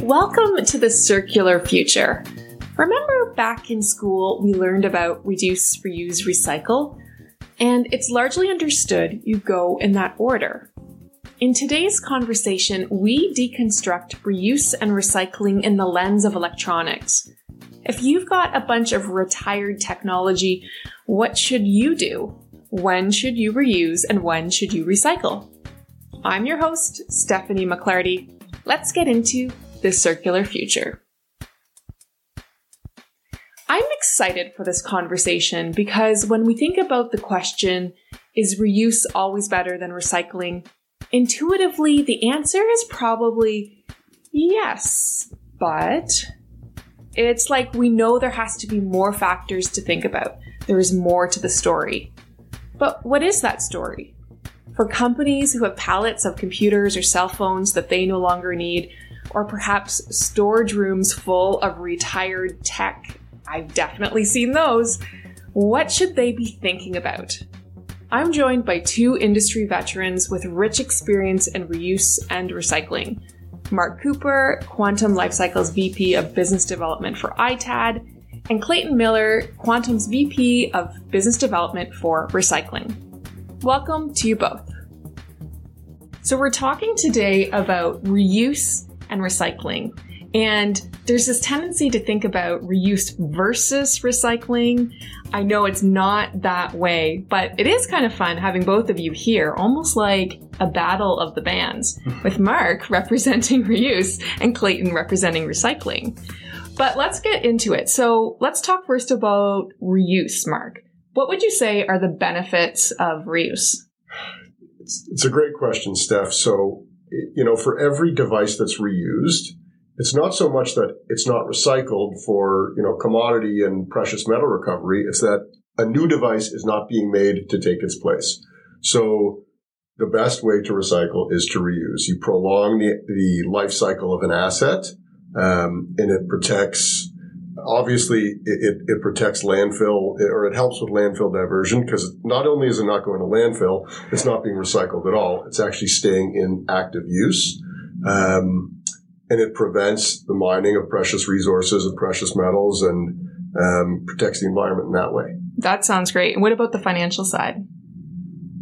Welcome to the circular future. Remember back in school, we learned about reduce, reuse, recycle? And it's largely understood you go in that order. In today's conversation, we deconstruct reuse and recycling in the lens of electronics. If you've got a bunch of retired technology, what should you do? When should you reuse and when should you recycle? I'm your host, Stephanie McLarty. Let's get into the circular future. I'm excited for this conversation because when we think about the question, is reuse always better than recycling? Intuitively, the answer is probably yes, but it's like we know there has to be more factors to think about. There is more to the story. But what is that story? For companies who have pallets of computers or cell phones that they no longer need, or perhaps storage rooms full of retired tech. I've definitely seen those. What should they be thinking about? I'm joined by two industry veterans with rich experience in reuse and recycling. Mark Cooper, Quantum Lifecycle's VP of Business Development for ITAD, and Clayton Miller, Quantum's VP of Business Development for Recycling. Welcome to you both. So, we're talking today about reuse and recycling. And there's this tendency to think about reuse versus recycling. I know it's not that way, but it is kind of fun having both of you here, almost like a battle of the bands, with Mark representing reuse and Clayton representing recycling. But let's get into it. So let's talk first about reuse, Mark. What would you say are the benefits of reuse? It's, it's a great question, Steph. So you know, for every device that's reused, it's not so much that it's not recycled for, you know, commodity and precious metal recovery. It's that a new device is not being made to take its place. So the best way to recycle is to reuse. You prolong the, the life cycle of an asset, um, and it protects obviously it, it, protects landfill or it helps with landfill diversion because not only is it not going to landfill, it's not being recycled at all. It's actually staying in active use. Um, and it prevents the mining of precious resources and precious metals and um, protects the environment in that way. That sounds great. And what about the financial side?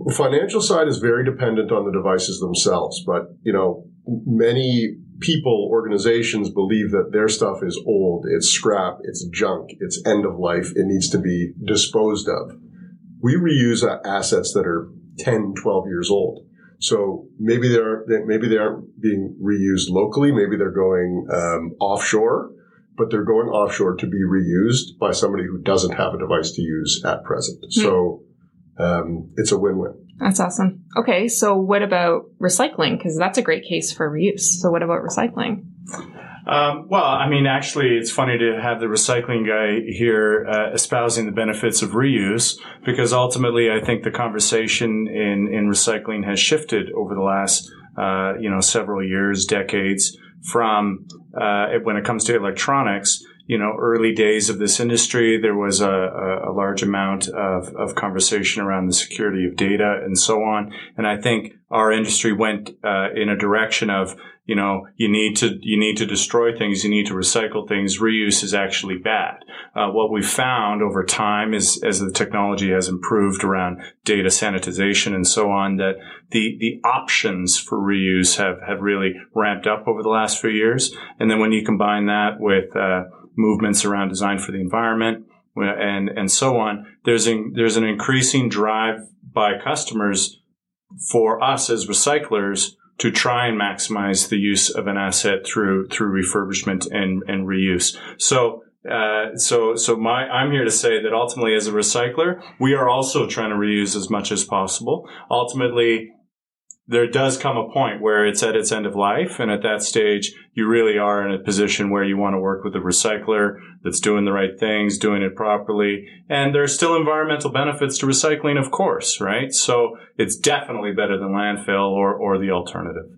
The financial side is very dependent on the devices themselves, but you know, many people, organizations believe that their stuff is old, it's scrap, it's junk, it's end of life, it needs to be disposed of. We reuse assets that are 10, 12 years old. So maybe they're maybe they aren't being reused locally. Maybe they're going um, offshore, but they're going offshore to be reused by somebody who doesn't have a device to use at present. Mm-hmm. So um, it's a win-win. That's awesome. Okay, so what about recycling? Because that's a great case for reuse. So what about recycling? Um, well, I mean, actually, it's funny to have the recycling guy here uh, espousing the benefits of reuse because ultimately, I think the conversation in in recycling has shifted over the last uh, you know several years, decades from uh, when it comes to electronics you know, early days of this industry, there was a, a, large amount of, of conversation around the security of data and so on. And I think our industry went uh, in a direction of, you know, you need to you need to destroy things, you need to recycle things. Reuse is actually bad. Uh, what we've found over time is, as the technology has improved around data sanitization and so on, that the the options for reuse have have really ramped up over the last few years. And then when you combine that with uh, movements around design for the environment and and so on. There's there's an increasing drive by customers for us as recyclers to try and maximize the use of an asset through through refurbishment and and reuse. So. Uh, so, so my, I'm here to say that ultimately, as a recycler, we are also trying to reuse as much as possible. Ultimately, there does come a point where it's at its end of life. And at that stage, you really are in a position where you want to work with a recycler that's doing the right things, doing it properly. And there's still environmental benefits to recycling, of course, right? So it's definitely better than landfill or, or the alternative.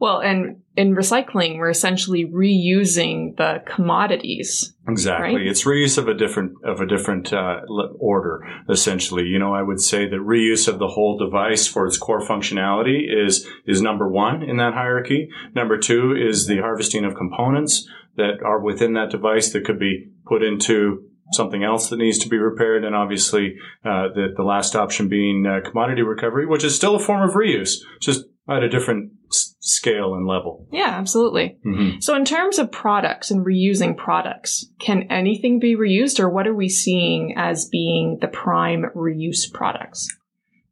Well, and in recycling, we're essentially reusing the commodities. Exactly, right? it's reuse of a different of a different uh, order. Essentially, you know, I would say that reuse of the whole device for its core functionality is is number one in that hierarchy. Number two is the harvesting of components that are within that device that could be put into something else that needs to be repaired, and obviously uh, the the last option being uh, commodity recovery, which is still a form of reuse, just at a different s- scale and level. Yeah, absolutely. Mm-hmm. So, in terms of products and reusing products, can anything be reused, or what are we seeing as being the prime reuse products?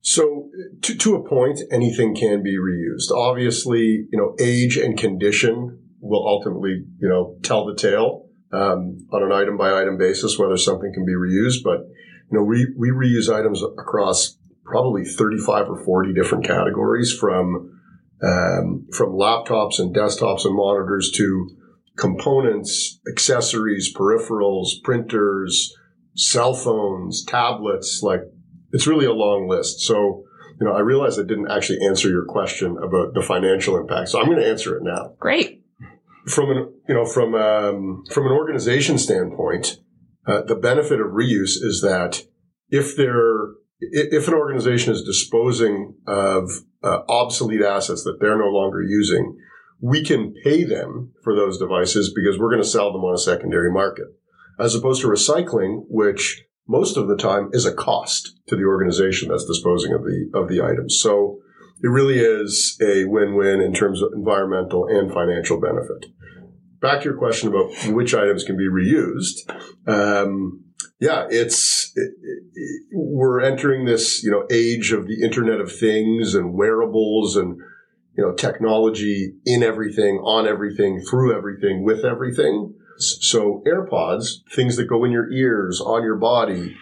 So, to, to a point, anything can be reused. Obviously, you know, age and condition will ultimately, you know, tell the tale um, on an item by item basis whether something can be reused. But you know, we we reuse items across probably thirty five or forty different categories from um, from laptops and desktops and monitors to components, accessories, peripherals, printers, cell phones, tablets. Like it's really a long list. So. You know, I realize I didn't actually answer your question about the financial impact, so I'm going to answer it now Great. from an you know from um, from an organization standpoint, uh, the benefit of reuse is that if they're if an organization is disposing of uh, obsolete assets that they're no longer using, we can pay them for those devices because we're going to sell them on a secondary market, as opposed to recycling, which most of the time is a cost to the organization that's disposing of the of the items. So it really is a win-win in terms of environmental and financial benefit. Back to your question about which items can be reused. Um, yeah, it's it, it, we're entering this you know age of the Internet of Things and wearables and you know technology in everything, on everything, through everything, with everything. So AirPods, things that go in your ears, on your body,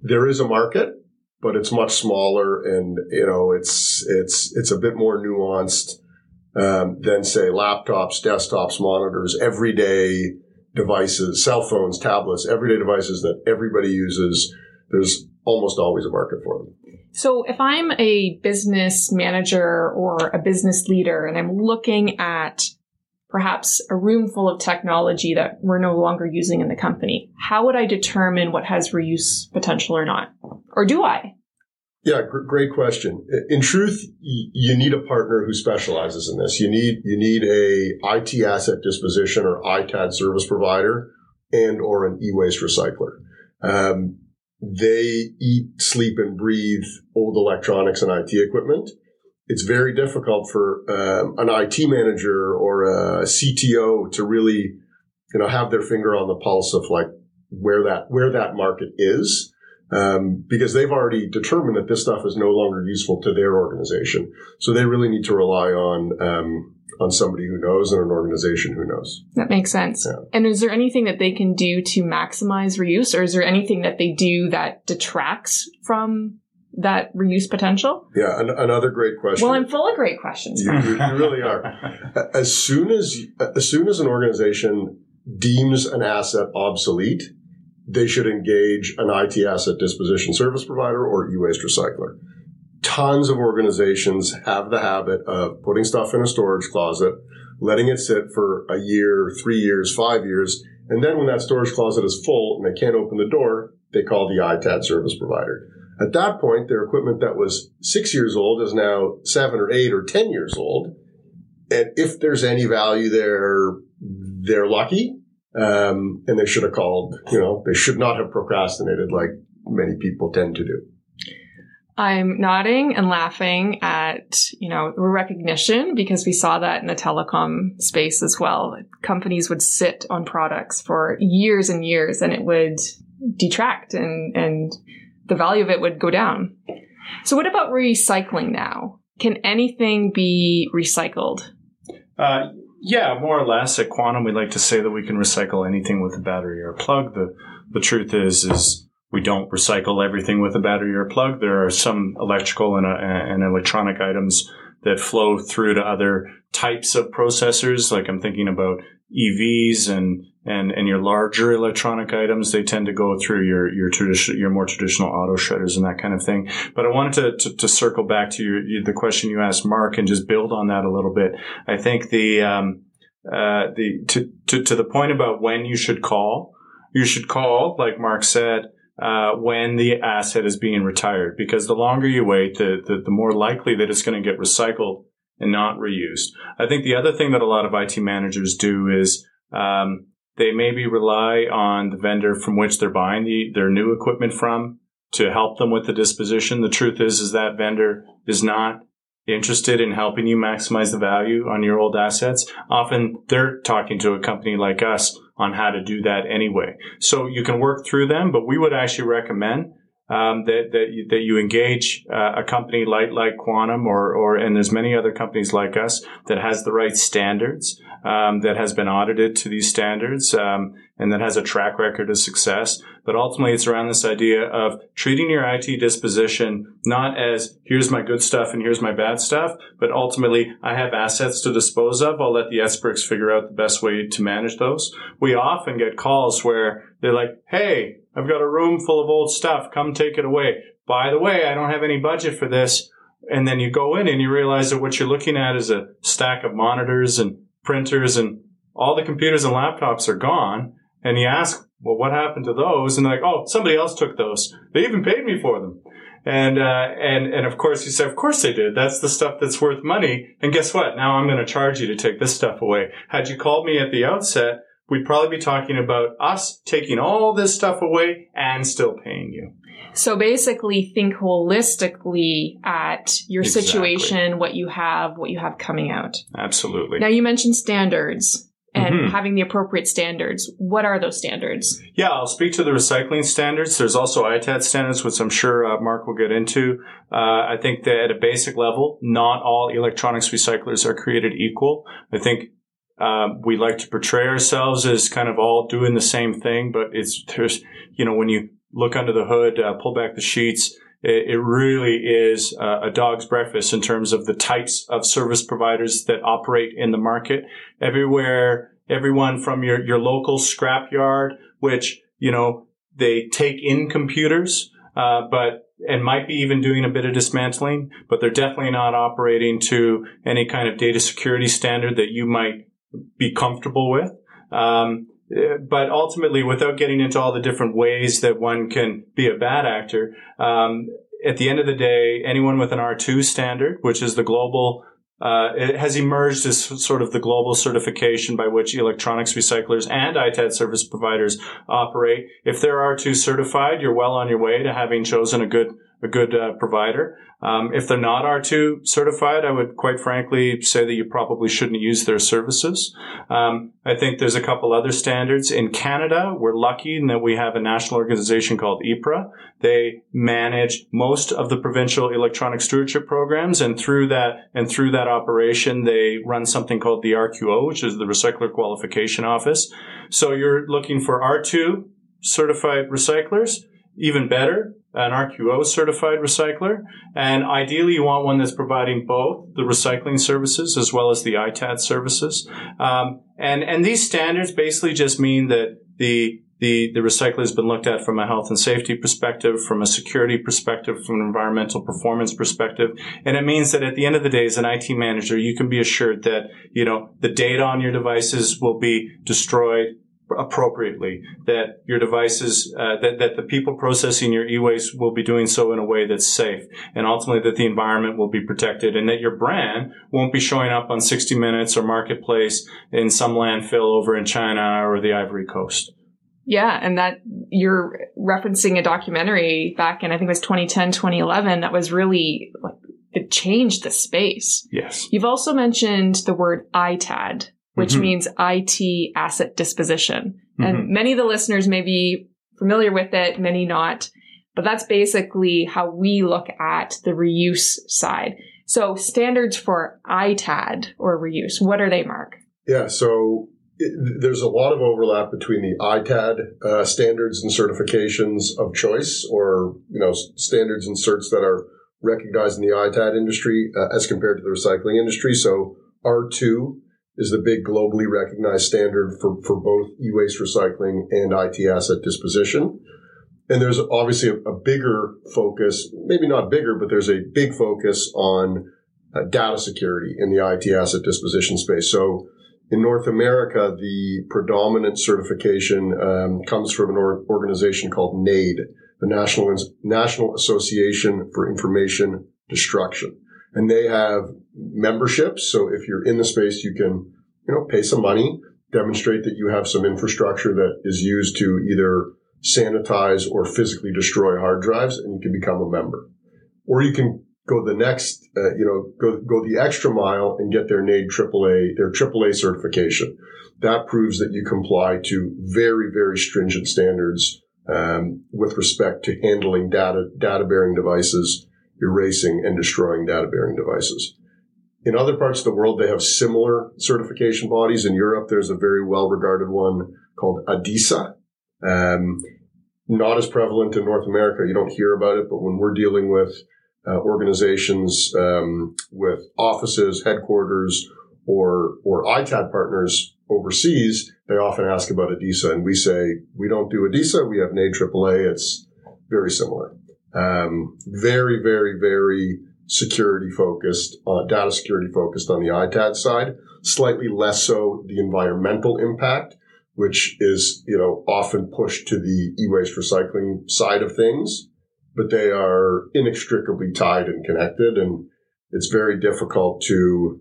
there is a market but it's much smaller and you know it's it's it's a bit more nuanced um, than say laptops desktops monitors everyday devices cell phones tablets everyday devices that everybody uses there's almost always a market for them So, if I'm a business manager or a business leader and I'm looking at perhaps a room full of technology that we're no longer using in the company, how would I determine what has reuse potential or not? Or do I? Yeah, gr- great question. In truth, you need a partner who specializes in this. You need you need a IT asset disposition or ITAD service provider and or an e-waste recycler. Um, they eat, sleep, and breathe old electronics and IT equipment. It's very difficult for um, an IT manager or a CTO to really, you know, have their finger on the pulse of like where that where that market is um, because they've already determined that this stuff is no longer useful to their organization. So they really need to rely on um, on somebody who knows and an organization who knows. That makes sense. Yeah. And is there anything that they can do to maximize reuse, or is there anything that they do that detracts from that reuse potential? Yeah, an- another great question. Well, I'm full of great questions. you, you- you really are. As soon as as soon as an organization deems an asset obsolete, they should engage an IT asset disposition service provider or e-waste recycler. Tons of organizations have the habit of putting stuff in a storage closet, letting it sit for a year, three years, five years, and then when that storage closet is full and they can't open the door, they call the ITAD service provider. At that point, their equipment that was six years old is now seven or eight or ten years old. And if there's any value there, they're lucky. Um, and they should have called, you know, they should not have procrastinated like many people tend to do. I'm nodding and laughing at, you know, recognition because we saw that in the telecom space as well. Companies would sit on products for years and years and it would detract and, and the value of it would go down. So what about recycling now? Can anything be recycled? Uh, yeah, more or less. At Quantum, we like to say that we can recycle anything with a battery or a plug. The the truth is, is we don't recycle everything with a battery or a plug. There are some electrical and, uh, and electronic items that flow through to other types of processors. Like I'm thinking about EVs and and and your larger electronic items, they tend to go through your your traditional your more traditional auto shredders and that kind of thing. But I wanted to to, to circle back to your, the question you asked Mark and just build on that a little bit. I think the um, uh, the to, to to the point about when you should call, you should call like Mark said. Uh, when the asset is being retired, because the longer you wait, the, the, the more likely that it's going to get recycled and not reused. I think the other thing that a lot of IT managers do is um, they maybe rely on the vendor from which they're buying the, their new equipment from to help them with the disposition. The truth is, is that vendor is not interested in helping you maximize the value on your old assets. Often they're talking to a company like us on how to do that anyway. So you can work through them, but we would actually recommend um, that that you, that you engage uh, a company like like Quantum or or and there's many other companies like us that has the right standards um, that has been audited to these standards um, and that has a track record of success. But ultimately, it's around this idea of treating your IT disposition not as here's my good stuff and here's my bad stuff, but ultimately, I have assets to dispose of. I'll let the experts figure out the best way to manage those. We often get calls where they're like, "Hey, I've got a room full of old stuff. Come take it away." By the way, I don't have any budget for this. And then you go in and you realize that what you're looking at is a stack of monitors and printers and all the computers and laptops are gone. And you ask, well, what happened to those? And they're like, oh, somebody else took those. They even paid me for them. And, uh, and, and of course you say, of course they did. That's the stuff that's worth money. And guess what? Now I'm going to charge you to take this stuff away. Had you called me at the outset, we'd probably be talking about us taking all this stuff away and still paying you. So basically think holistically at your exactly. situation, what you have, what you have coming out. Absolutely. Now you mentioned standards and mm-hmm. having the appropriate standards. What are those standards? Yeah, I'll speak to the recycling standards. There's also ITAD standards, which I'm sure uh, Mark will get into. Uh, I think that at a basic level, not all electronics recyclers are created equal. I think uh, we like to portray ourselves as kind of all doing the same thing, but it's there's you know when you look under the hood, uh, pull back the sheets. It, it really is uh, a dog's breakfast in terms of the types of service providers that operate in the market. Everywhere, everyone from your, your local scrapyard, which, you know, they take in computers, uh, but and might be even doing a bit of dismantling, but they're definitely not operating to any kind of data security standard that you might be comfortable with. Um, but ultimately, without getting into all the different ways that one can be a bad actor, um, at the end of the day, anyone with an R2 standard, which is the global, uh, it has emerged as sort of the global certification by which electronics recyclers and ITAD service providers operate. If they're R2 certified, you're well on your way to having chosen a good a good uh, provider. Um, if they're not R2 certified, I would quite frankly say that you probably shouldn't use their services. Um, I think there's a couple other standards. In Canada, we're lucky in that we have a national organization called EPRA. They manage most of the provincial electronic stewardship programs, and through that and through that operation, they run something called the RQO, which is the Recycler Qualification Office. So you're looking for R2 certified recyclers even better, an RQO certified recycler. And ideally, you want one that's providing both the recycling services as well as the ITAD services. Um, and, and these standards basically just mean that the the, the recycler has been looked at from a health and safety perspective, from a security perspective, from an environmental performance perspective. And it means that at the end of the day, as an IT manager, you can be assured that, you know, the data on your devices will be destroyed appropriately, that your devices, uh, that, that the people processing your e-waste will be doing so in a way that's safe, and ultimately that the environment will be protected, and that your brand won't be showing up on 60 Minutes or Marketplace in some landfill over in China or the Ivory Coast. Yeah, and that you're referencing a documentary back in I think it was 2010, 2011 that was really like it changed the space. Yes. You've also mentioned the word ITAD, which mm-hmm. means IT asset disposition. Mm-hmm. And many of the listeners may be familiar with it, many not. But that's basically how we look at the reuse side. So standards for ITAD or reuse, what are they, Mark? Yeah, so it, there's a lot of overlap between the ITAD uh, standards and certifications of choice, or you know standards and certs that are recognized in the ITAD industry uh, as compared to the recycling industry. So R2 is the big globally recognized standard for, for both e-waste recycling and IT asset disposition. And there's obviously a, a bigger focus, maybe not bigger, but there's a big focus on uh, data security in the IT asset disposition space. So in North America, the predominant certification um, comes from an or- organization called NAID, the National National Association for Information Destruction, and they have memberships. So if you're in the space, you can you know pay some money, demonstrate that you have some infrastructure that is used to either sanitize or physically destroy hard drives, and you can become a member. Or you can go the next, uh, you know, go, go the extra mile and get their NAID AAA, their AAA certification. That proves that you comply to very, very stringent standards um, with respect to handling data, data bearing devices, erasing and destroying data bearing devices. In other parts of the world, they have similar certification bodies. In Europe, there's a very well regarded one called ADISA. Um, not as prevalent in North America. You don't hear about it, but when we're dealing with uh, organizations um, with offices, headquarters, or or ITAD partners overseas, they often ask about ADISA, and we say we don't do ADISA. We have NAID AAA. It's very similar. Um, very, very, very security focused, uh, data security focused on the ITAD side. Slightly less so the environmental impact, which is you know often pushed to the e-waste recycling side of things but they are inextricably tied and connected. And it's very difficult to,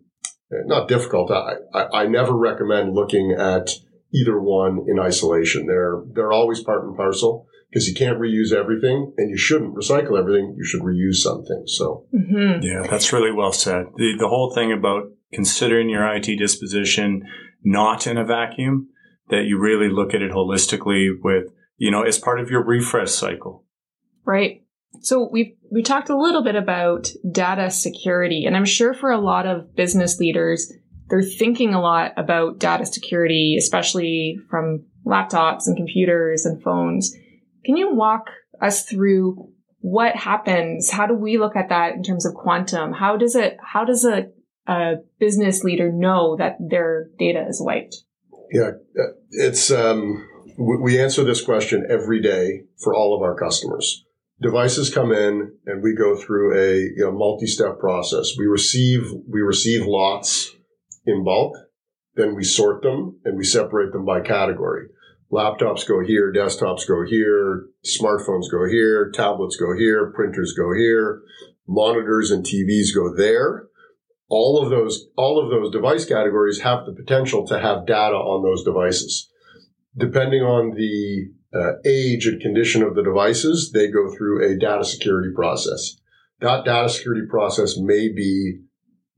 not difficult. I, I, I never recommend looking at either one in isolation. They're, they're always part and parcel because you can't reuse everything and you shouldn't recycle everything. You should reuse something. So, mm-hmm. yeah, that's really well said. The, the whole thing about considering your IT disposition not in a vacuum, that you really look at it holistically with, you know, as part of your refresh cycle. Right. So we we talked a little bit about data security, and I'm sure for a lot of business leaders, they're thinking a lot about data security, especially from laptops and computers and phones. Can you walk us through what happens? How do we look at that in terms of quantum? How does it? How does a a business leader know that their data is wiped? Yeah, it's um, we answer this question every day for all of our customers devices come in and we go through a you know, multi-step process. We receive we receive lots in bulk, then we sort them and we separate them by category. Laptops go here, desktops go here, smartphones go here, tablets go here, printers go here, monitors and TVs go there. All of those all of those device categories have the potential to have data on those devices. Depending on the uh, age and condition of the devices, they go through a data security process. That data security process may be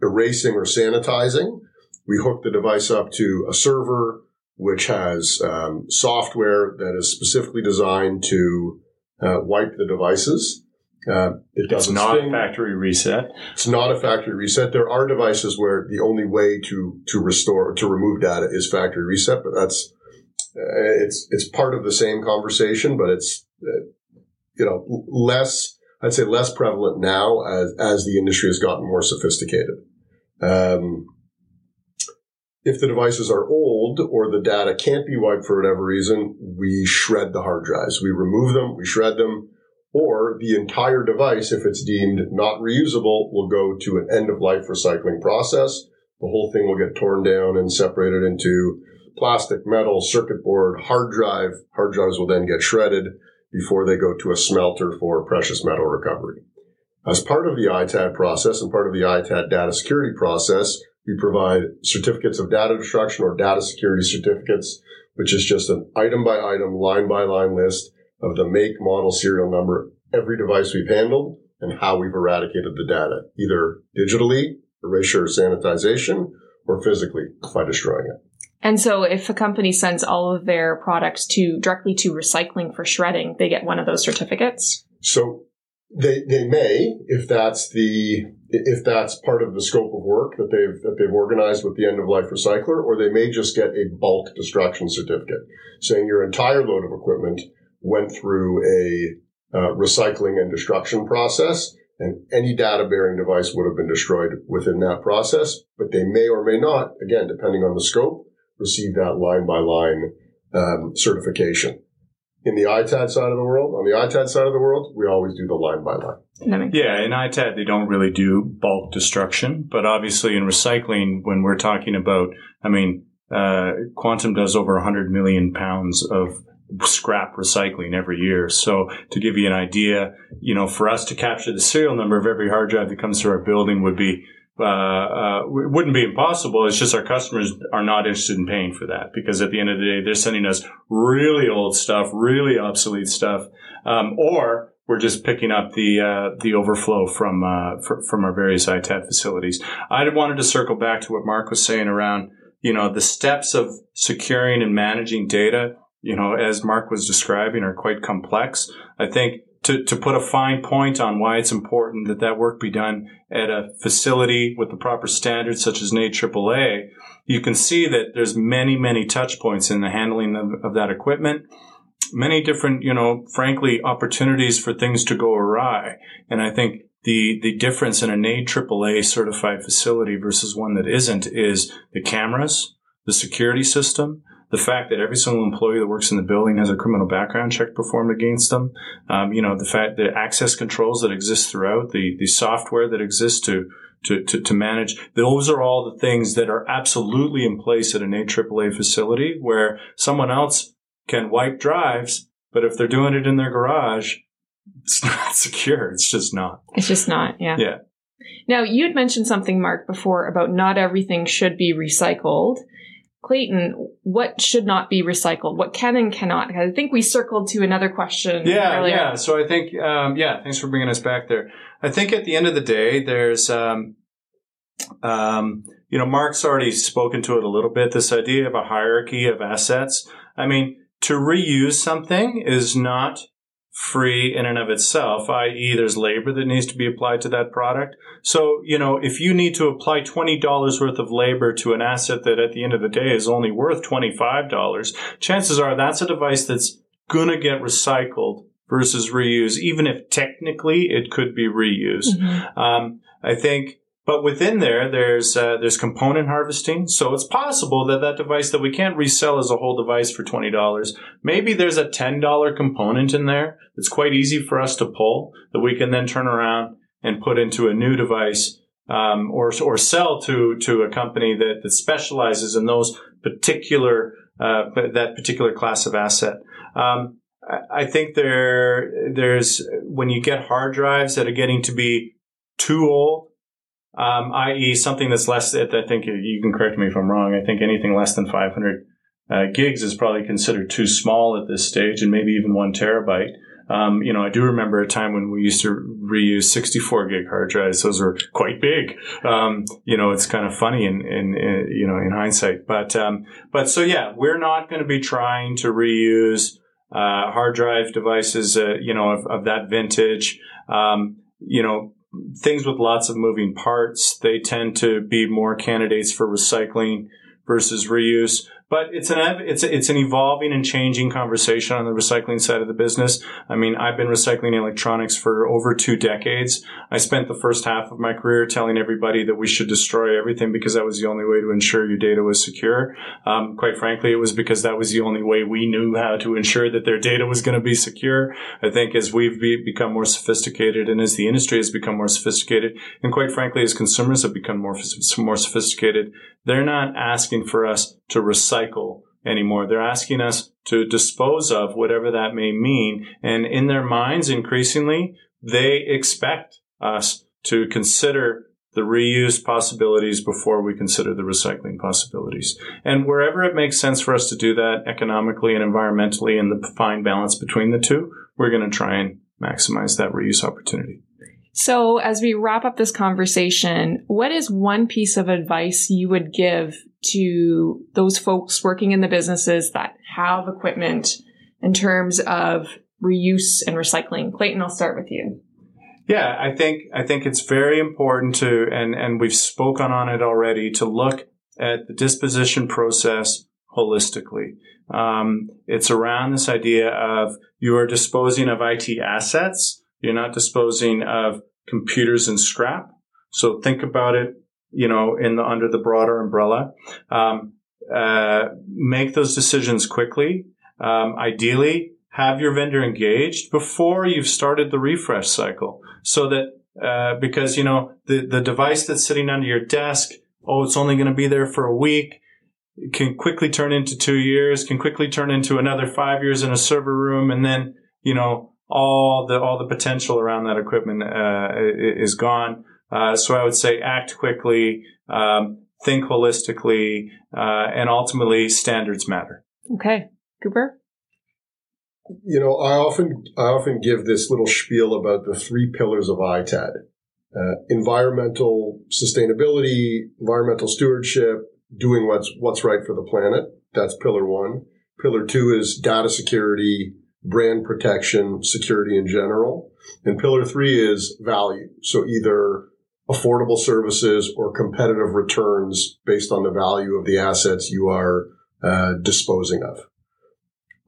erasing or sanitizing. We hook the device up to a server, which has um, software that is specifically designed to uh, wipe the devices. Uh, it it's not sting. a factory reset. It's not a factory reset. There are devices where the only way to to restore to remove data is factory reset, but that's uh, it's it's part of the same conversation, but it's uh, you know less. I'd say less prevalent now as as the industry has gotten more sophisticated. Um, if the devices are old or the data can't be wiped for whatever reason, we shred the hard drives. We remove them, we shred them, or the entire device, if it's deemed not reusable, will go to an end of life recycling process. The whole thing will get torn down and separated into plastic, metal, circuit board, hard drive. Hard drives will then get shredded before they go to a smelter for precious metal recovery. As part of the ITAD process and part of the ITAD data security process, we provide certificates of data destruction or data security certificates, which is just an item by item, line by line list of the make, model, serial number, every device we've handled and how we've eradicated the data, either digitally, erasure or sanitization, or physically by destroying it. And so if a company sends all of their products to directly to recycling for shredding, they get one of those certificates? So they, they may, if that's the, if that's part of the scope of work that they've, that they've organized with the end of life recycler, or they may just get a bulk destruction certificate saying your entire load of equipment went through a uh, recycling and destruction process and any data bearing device would have been destroyed within that process, but they may or may not, again, depending on the scope, receive that line by line certification. In the ITAD side of the world, on the ITAD side of the world, we always do the line by line. Yeah, in ITAD, they don't really do bulk destruction, but obviously in recycling, when we're talking about, I mean, uh, Quantum does over 100 million pounds of scrap recycling every year. So to give you an idea, you know, for us to capture the serial number of every hard drive that comes through our building would be uh, uh, it wouldn't be impossible. It's just our customers are not interested in paying for that because at the end of the day, they're sending us really old stuff, really obsolete stuff, um, or we're just picking up the uh, the overflow from uh, fr- from our various ITAD facilities. I wanted to circle back to what Mark was saying around you know the steps of securing and managing data. You know, as Mark was describing, are quite complex. I think to, to put a fine point on why it's important that that work be done at a facility with the proper standards such as NAAA, you can see that there's many, many touch points in the handling of, of that equipment. Many different, you know, frankly, opportunities for things to go awry. And I think the, the difference in a NAID AAA certified facility versus one that isn't is the cameras, the security system, the fact that every single employee that works in the building has a criminal background check performed against them, um, you know, the fact that access controls that exist throughout, the, the software that exists to, to, to, to, manage. Those are all the things that are absolutely in place at an AAA facility where someone else can wipe drives, but if they're doing it in their garage, it's not secure. It's just not. It's just not. Yeah. Yeah. Now, you had mentioned something, Mark, before about not everything should be recycled. Clayton, what should not be recycled? What can and cannot? I think we circled to another question. Yeah, earlier. yeah. So I think, um, yeah, thanks for bringing us back there. I think at the end of the day, there's, um, um, you know, Mark's already spoken to it a little bit. This idea of a hierarchy of assets. I mean, to reuse something is not free in and of itself, i.e., there's labor that needs to be applied to that product. So, you know, if you need to apply $20 worth of labor to an asset that at the end of the day is only worth $25, chances are that's a device that's going to get recycled versus reused, even if technically it could be reused. Mm-hmm. Um, I think but within there, there's uh, there's component harvesting, so it's possible that that device that we can't resell as a whole device for twenty dollars, maybe there's a ten dollar component in there that's quite easy for us to pull that we can then turn around and put into a new device um, or or sell to to a company that that specializes in those particular uh, that particular class of asset. Um, I think there there's when you get hard drives that are getting to be too old um, i.e., something that's less. I think you can correct me if I'm wrong. I think anything less than 500 uh, gigs is probably considered too small at this stage, and maybe even one terabyte. Um, you know, I do remember a time when we used to reuse 64 gig hard drives. Those were quite big. Um, you know, it's kind of funny in, in, in you know, in hindsight. But, um, but so yeah, we're not going to be trying to reuse, uh, hard drive devices, uh, you know, of, of that vintage. Um, you know, things with lots of moving parts, they tend to be more candidates for recycling versus reuse. But it's an it's it's an evolving and changing conversation on the recycling side of the business. I mean, I've been recycling electronics for over two decades. I spent the first half of my career telling everybody that we should destroy everything because that was the only way to ensure your data was secure. Um, quite frankly, it was because that was the only way we knew how to ensure that their data was going to be secure. I think as we've be, become more sophisticated and as the industry has become more sophisticated, and quite frankly, as consumers have become more more sophisticated, they're not asking for us to recycle anymore. They're asking us to dispose of whatever that may mean. And in their minds, increasingly, they expect us to consider the reuse possibilities before we consider the recycling possibilities. And wherever it makes sense for us to do that economically and environmentally and the fine balance between the two, we're going to try and maximize that reuse opportunity. So, as we wrap up this conversation, what is one piece of advice you would give to those folks working in the businesses that have equipment in terms of reuse and recycling? Clayton, I'll start with you. Yeah, I think I think it's very important to and and we've spoken on it already to look at the disposition process holistically. Um, it's around this idea of you are disposing of IT assets you're not disposing of computers and scrap. So think about it, you know, in the under the broader umbrella. Um, uh, make those decisions quickly. Um, ideally, have your vendor engaged before you've started the refresh cycle, so that uh, because you know the the device that's sitting under your desk, oh, it's only going to be there for a week can quickly turn into two years, can quickly turn into another five years in a server room, and then you know all the all the potential around that equipment uh, is gone. Uh, so I would say act quickly, um, think holistically, uh, and ultimately standards matter. Okay, Cooper. You know, I often I often give this little spiel about the three pillars of ITAD: uh, environmental sustainability, environmental stewardship, doing what's what's right for the planet. That's pillar one. Pillar two is data security, brand protection, security in general. And pillar three is value. So either affordable services or competitive returns based on the value of the assets you are uh, disposing of.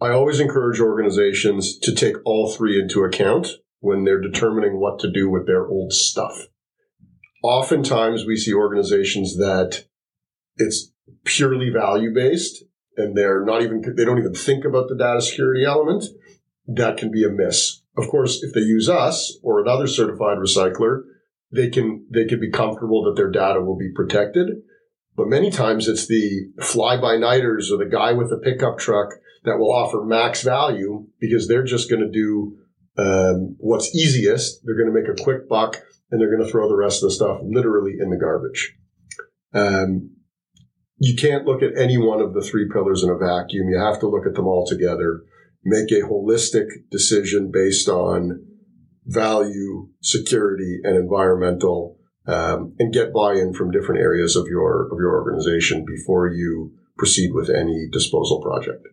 I always encourage organizations to take all three into account when they're determining what to do with their old stuff. Oftentimes we see organizations that it's purely value based and they're not even, they don't even think about the data security element. That can be a miss. Of course, if they use us or another certified recycler, they can, they can be comfortable that their data will be protected. But many times it's the fly by nighters or the guy with the pickup truck that will offer max value because they're just going to do um, what's easiest. They're going to make a quick buck and they're going to throw the rest of the stuff literally in the garbage. Um, you can't look at any one of the three pillars in a vacuum. You have to look at them all together, make a holistic decision based on value, security, and environmental, um, and get buy-in from different areas of your of your organization before you proceed with any disposal project.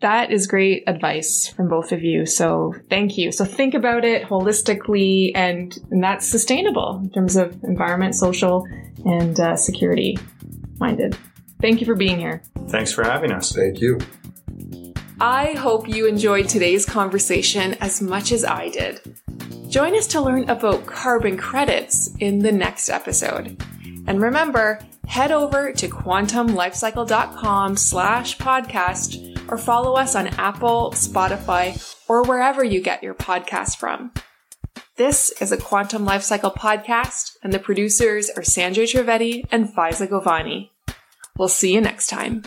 That is great advice from both of you. So thank you. So think about it holistically and, and that's sustainable in terms of environment, social, and uh, security minded. Thank you for being here. Thanks for having us. Thank you. I hope you enjoyed today's conversation as much as I did. Join us to learn about carbon credits in the next episode. And remember, head over to quantumlifecycle.com slash podcast or follow us on Apple, Spotify, or wherever you get your podcast from. This is a Quantum Lifecycle podcast, and the producers are Sanjay Trivedi and Faiza Govani. We'll see you next time.